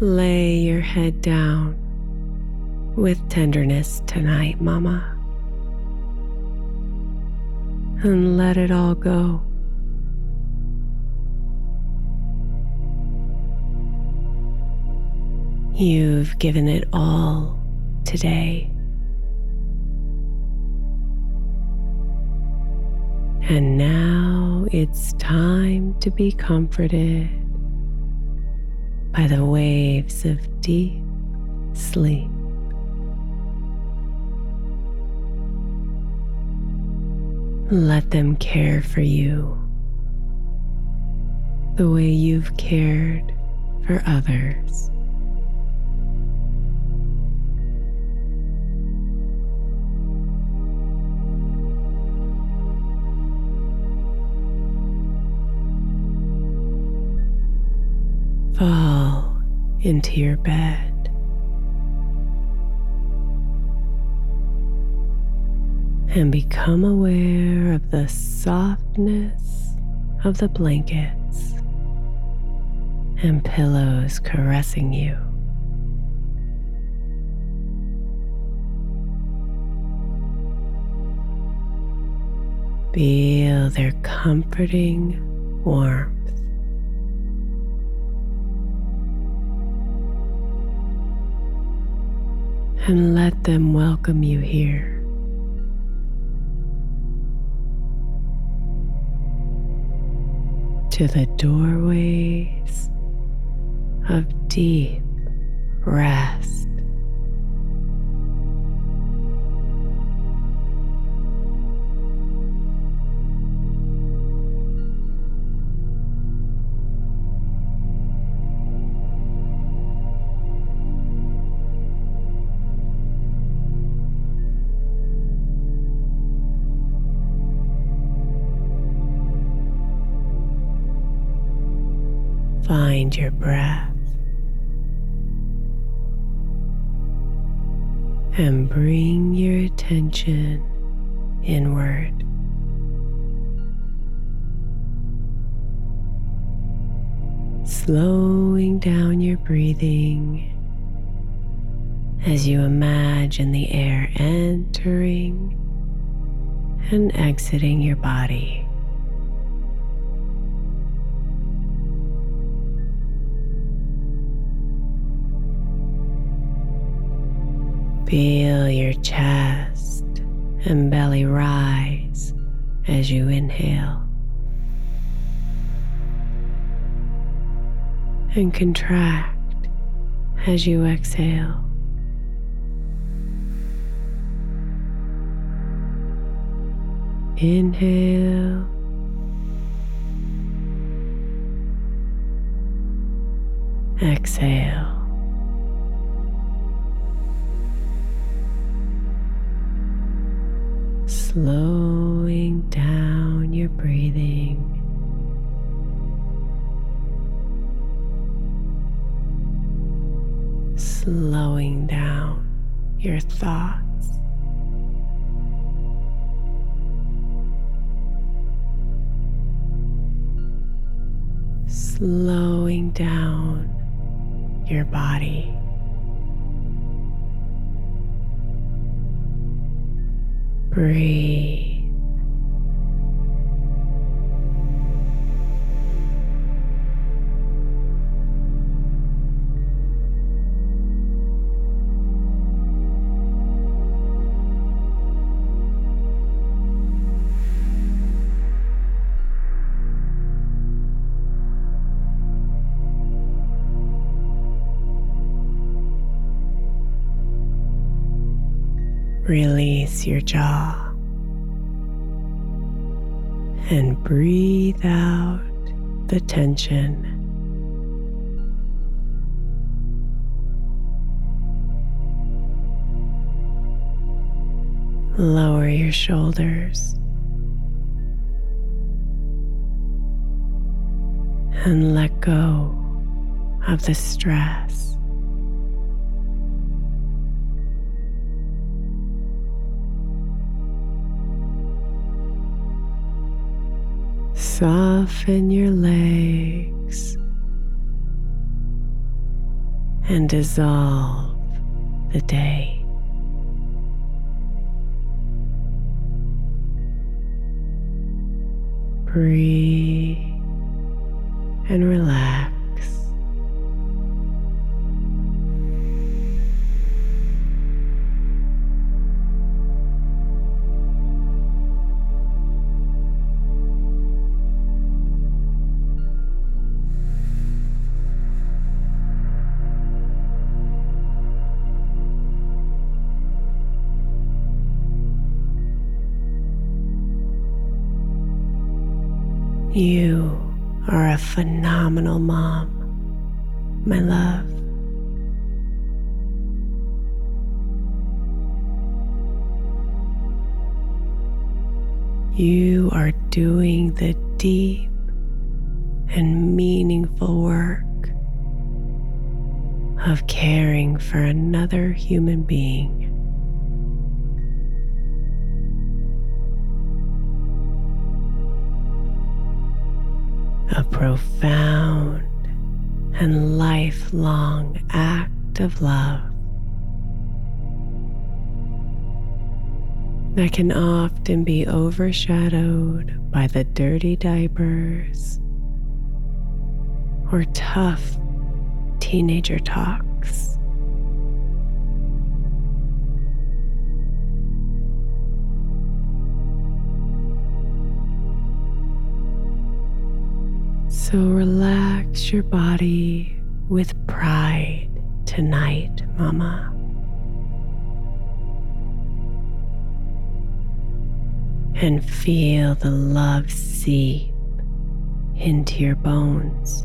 Lay your head down with tenderness tonight, Mama. And let it all go. You've given it all today. And now it's time to be comforted by the waves of deep sleep. Let them care for you the way you've cared for others. Fall into your bed. And become aware of the softness of the blankets and pillows caressing you. Feel their comforting warmth. And let them welcome you here. To the doorways of deep rest. Your breath and bring your attention inward. Slowing down your breathing as you imagine the air entering and exiting your body. Feel your chest and belly rise as you inhale and contract as you exhale. Inhale. Exhale. slowing down your breathing. Slowing down your thoughts. Slowing down your body. Breathe. Jaw and breathe out the tension. Lower your shoulders and let go of the stress. Soften your legs and dissolve the day. Breathe and relax. You are a phenomenal mom, my love. You are doing the deep and meaningful work of caring for another human being. A profound and lifelong act of love that can often be overshadowed by the dirty diapers or tough teenager talks. So relax your body with pride tonight, Mama. And feel the love seep into your bones.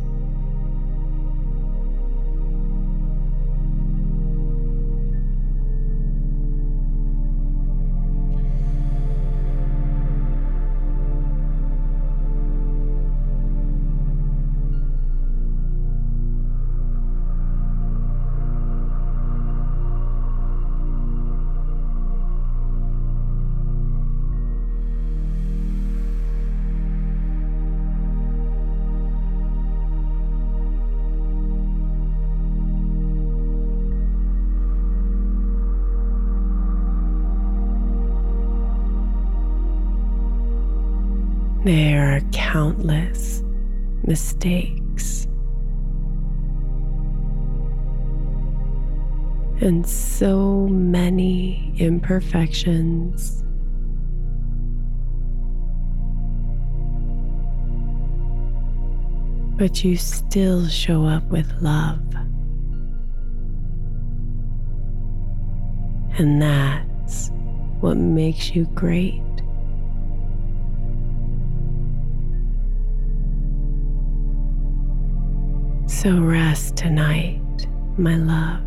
There are countless mistakes and so many imperfections. But you still show up with love. And that's what makes you great. So rest tonight, my love.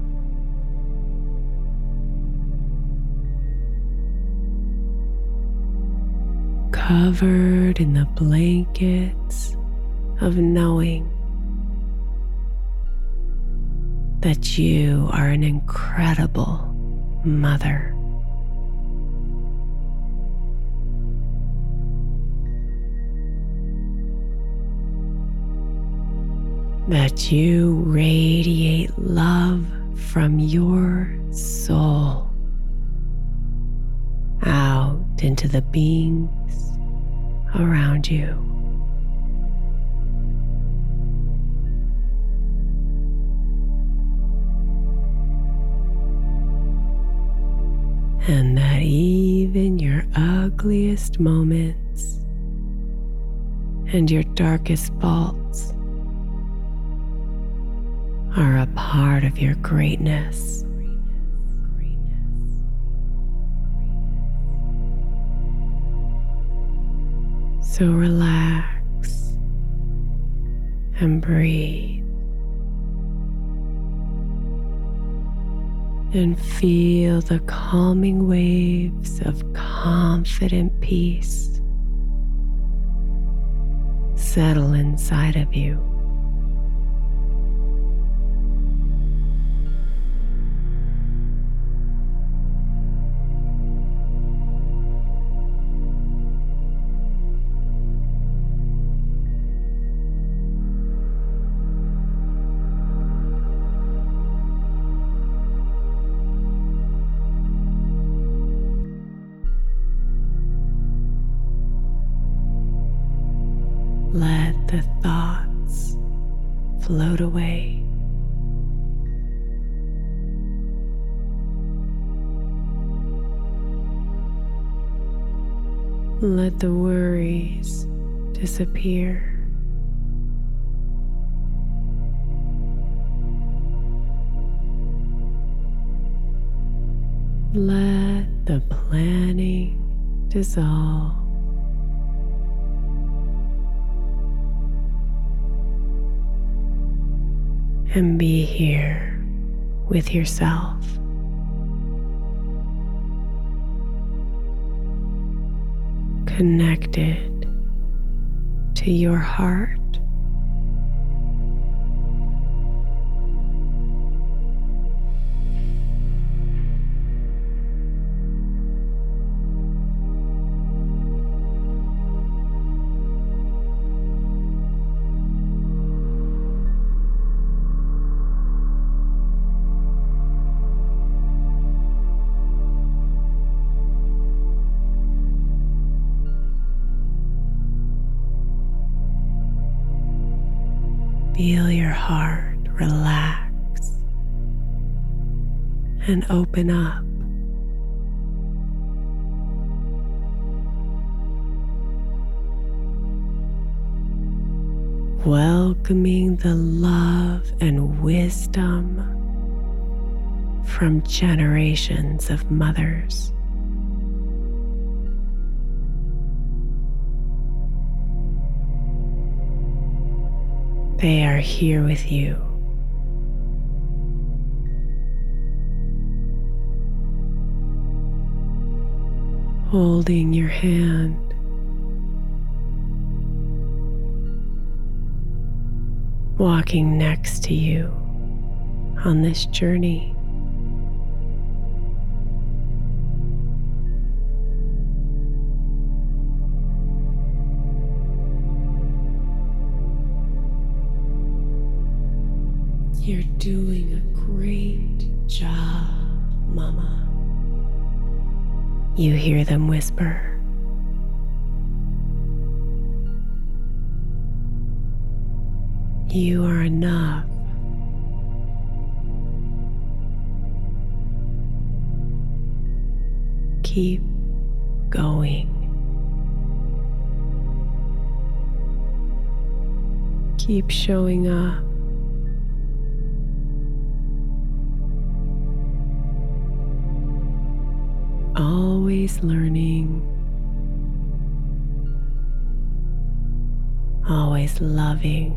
Covered in the blankets of knowing that you are an incredible mother. That you radiate love from your soul out into the beings around you. and that even your ugliest moments and your darkest faults are a part of your greatness. So relax and breathe. and feel the calming waves of confident peace settle inside of you. The thoughts float away. Let the worries disappear. Let the planning dissolve. And be here with yourself. Connected to your heart. And open up. Welcoming the love and wisdom from generations of mothers. They are here with you. Holding your hand. Walking next to you on this journey. You're doing a great job, Mama. You hear them whisper. You are enough. Keep going. Keep showing up. Always learning, always loving.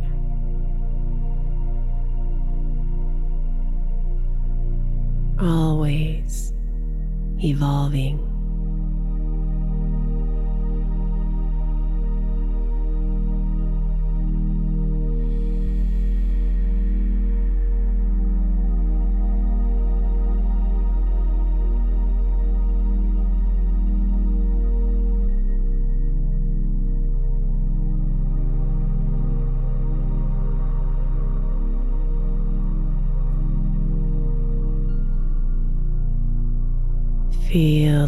Always evolving.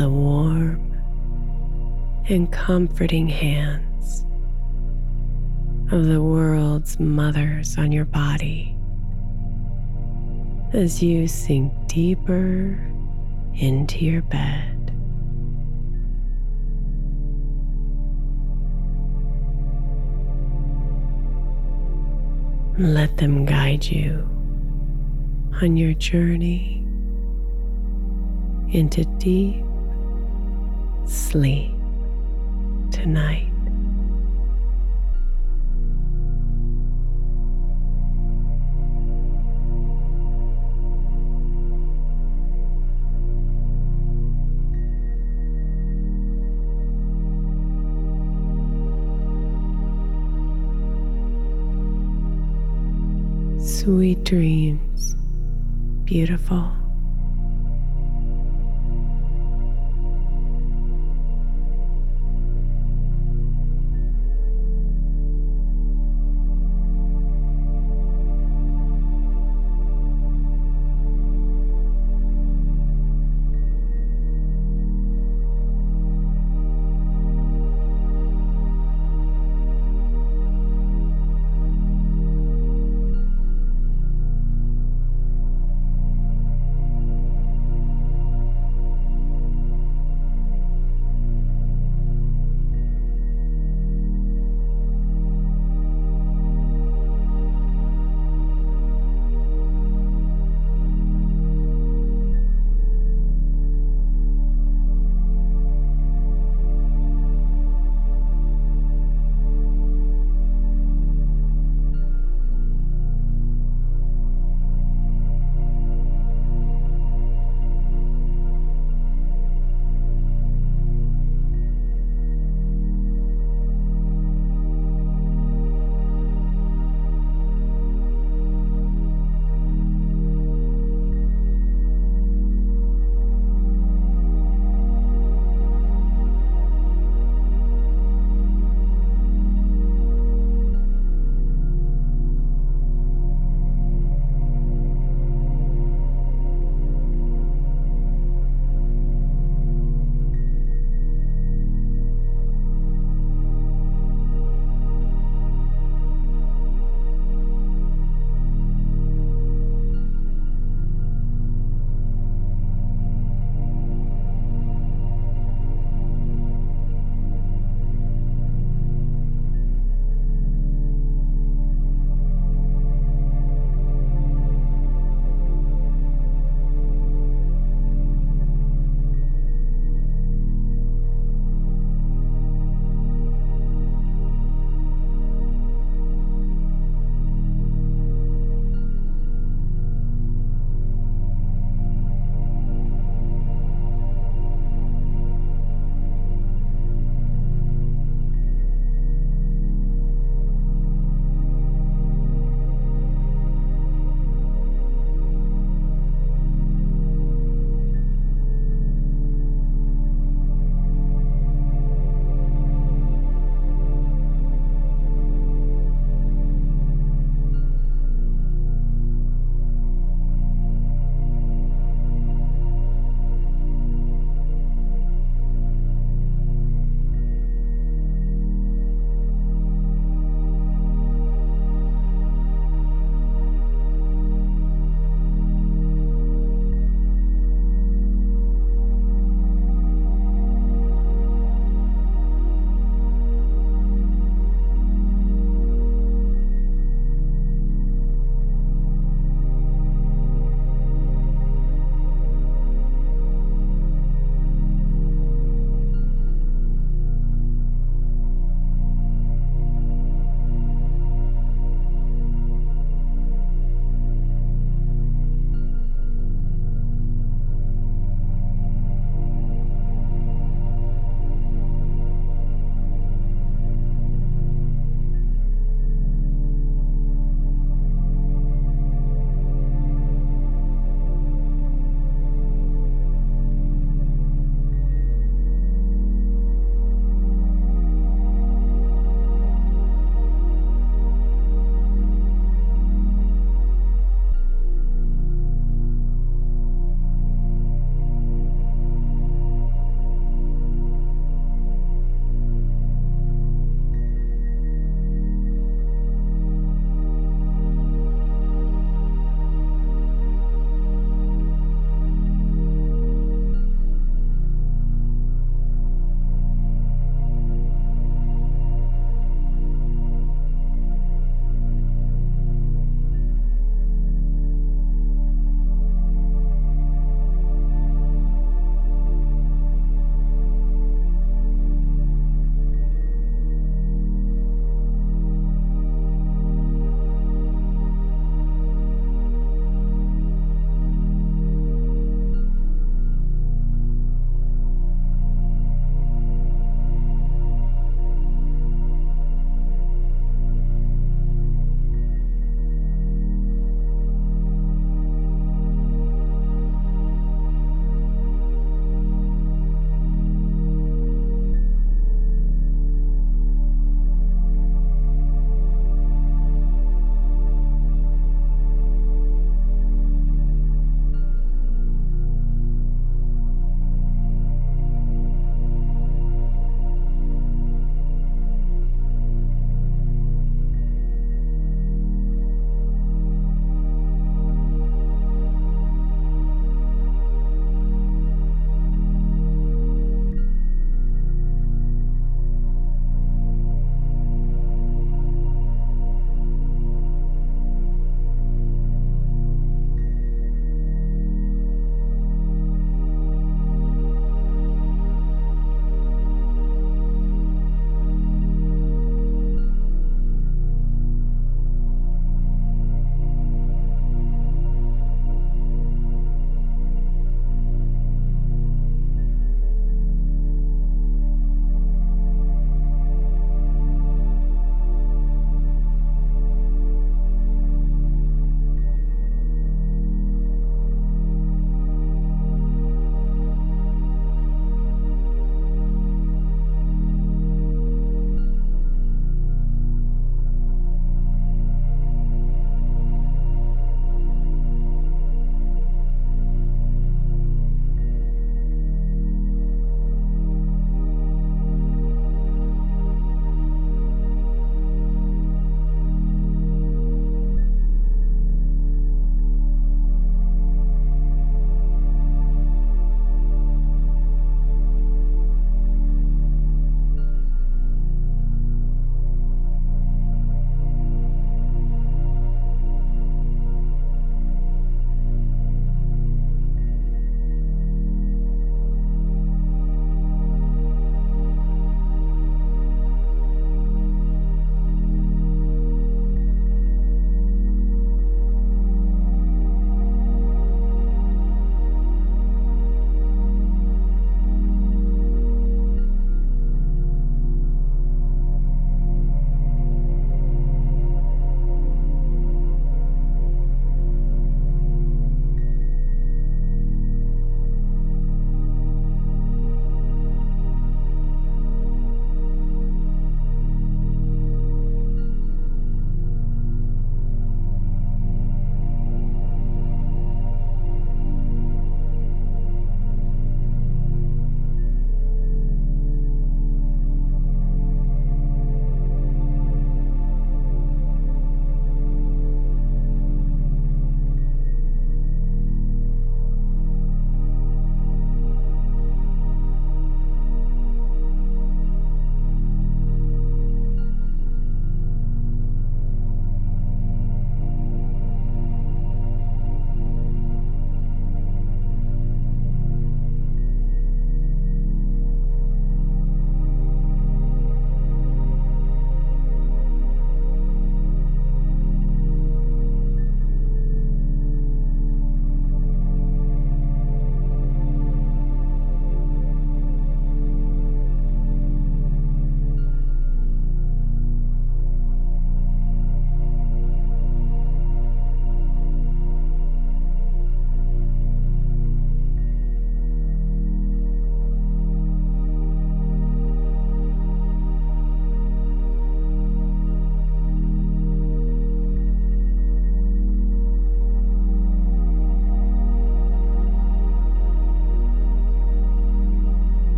The warm and comforting hands of the world's mothers on your body as you sink deeper into your bed. Let them guide you on your journey into deep sleep tonight. Sweet dreams, beautiful.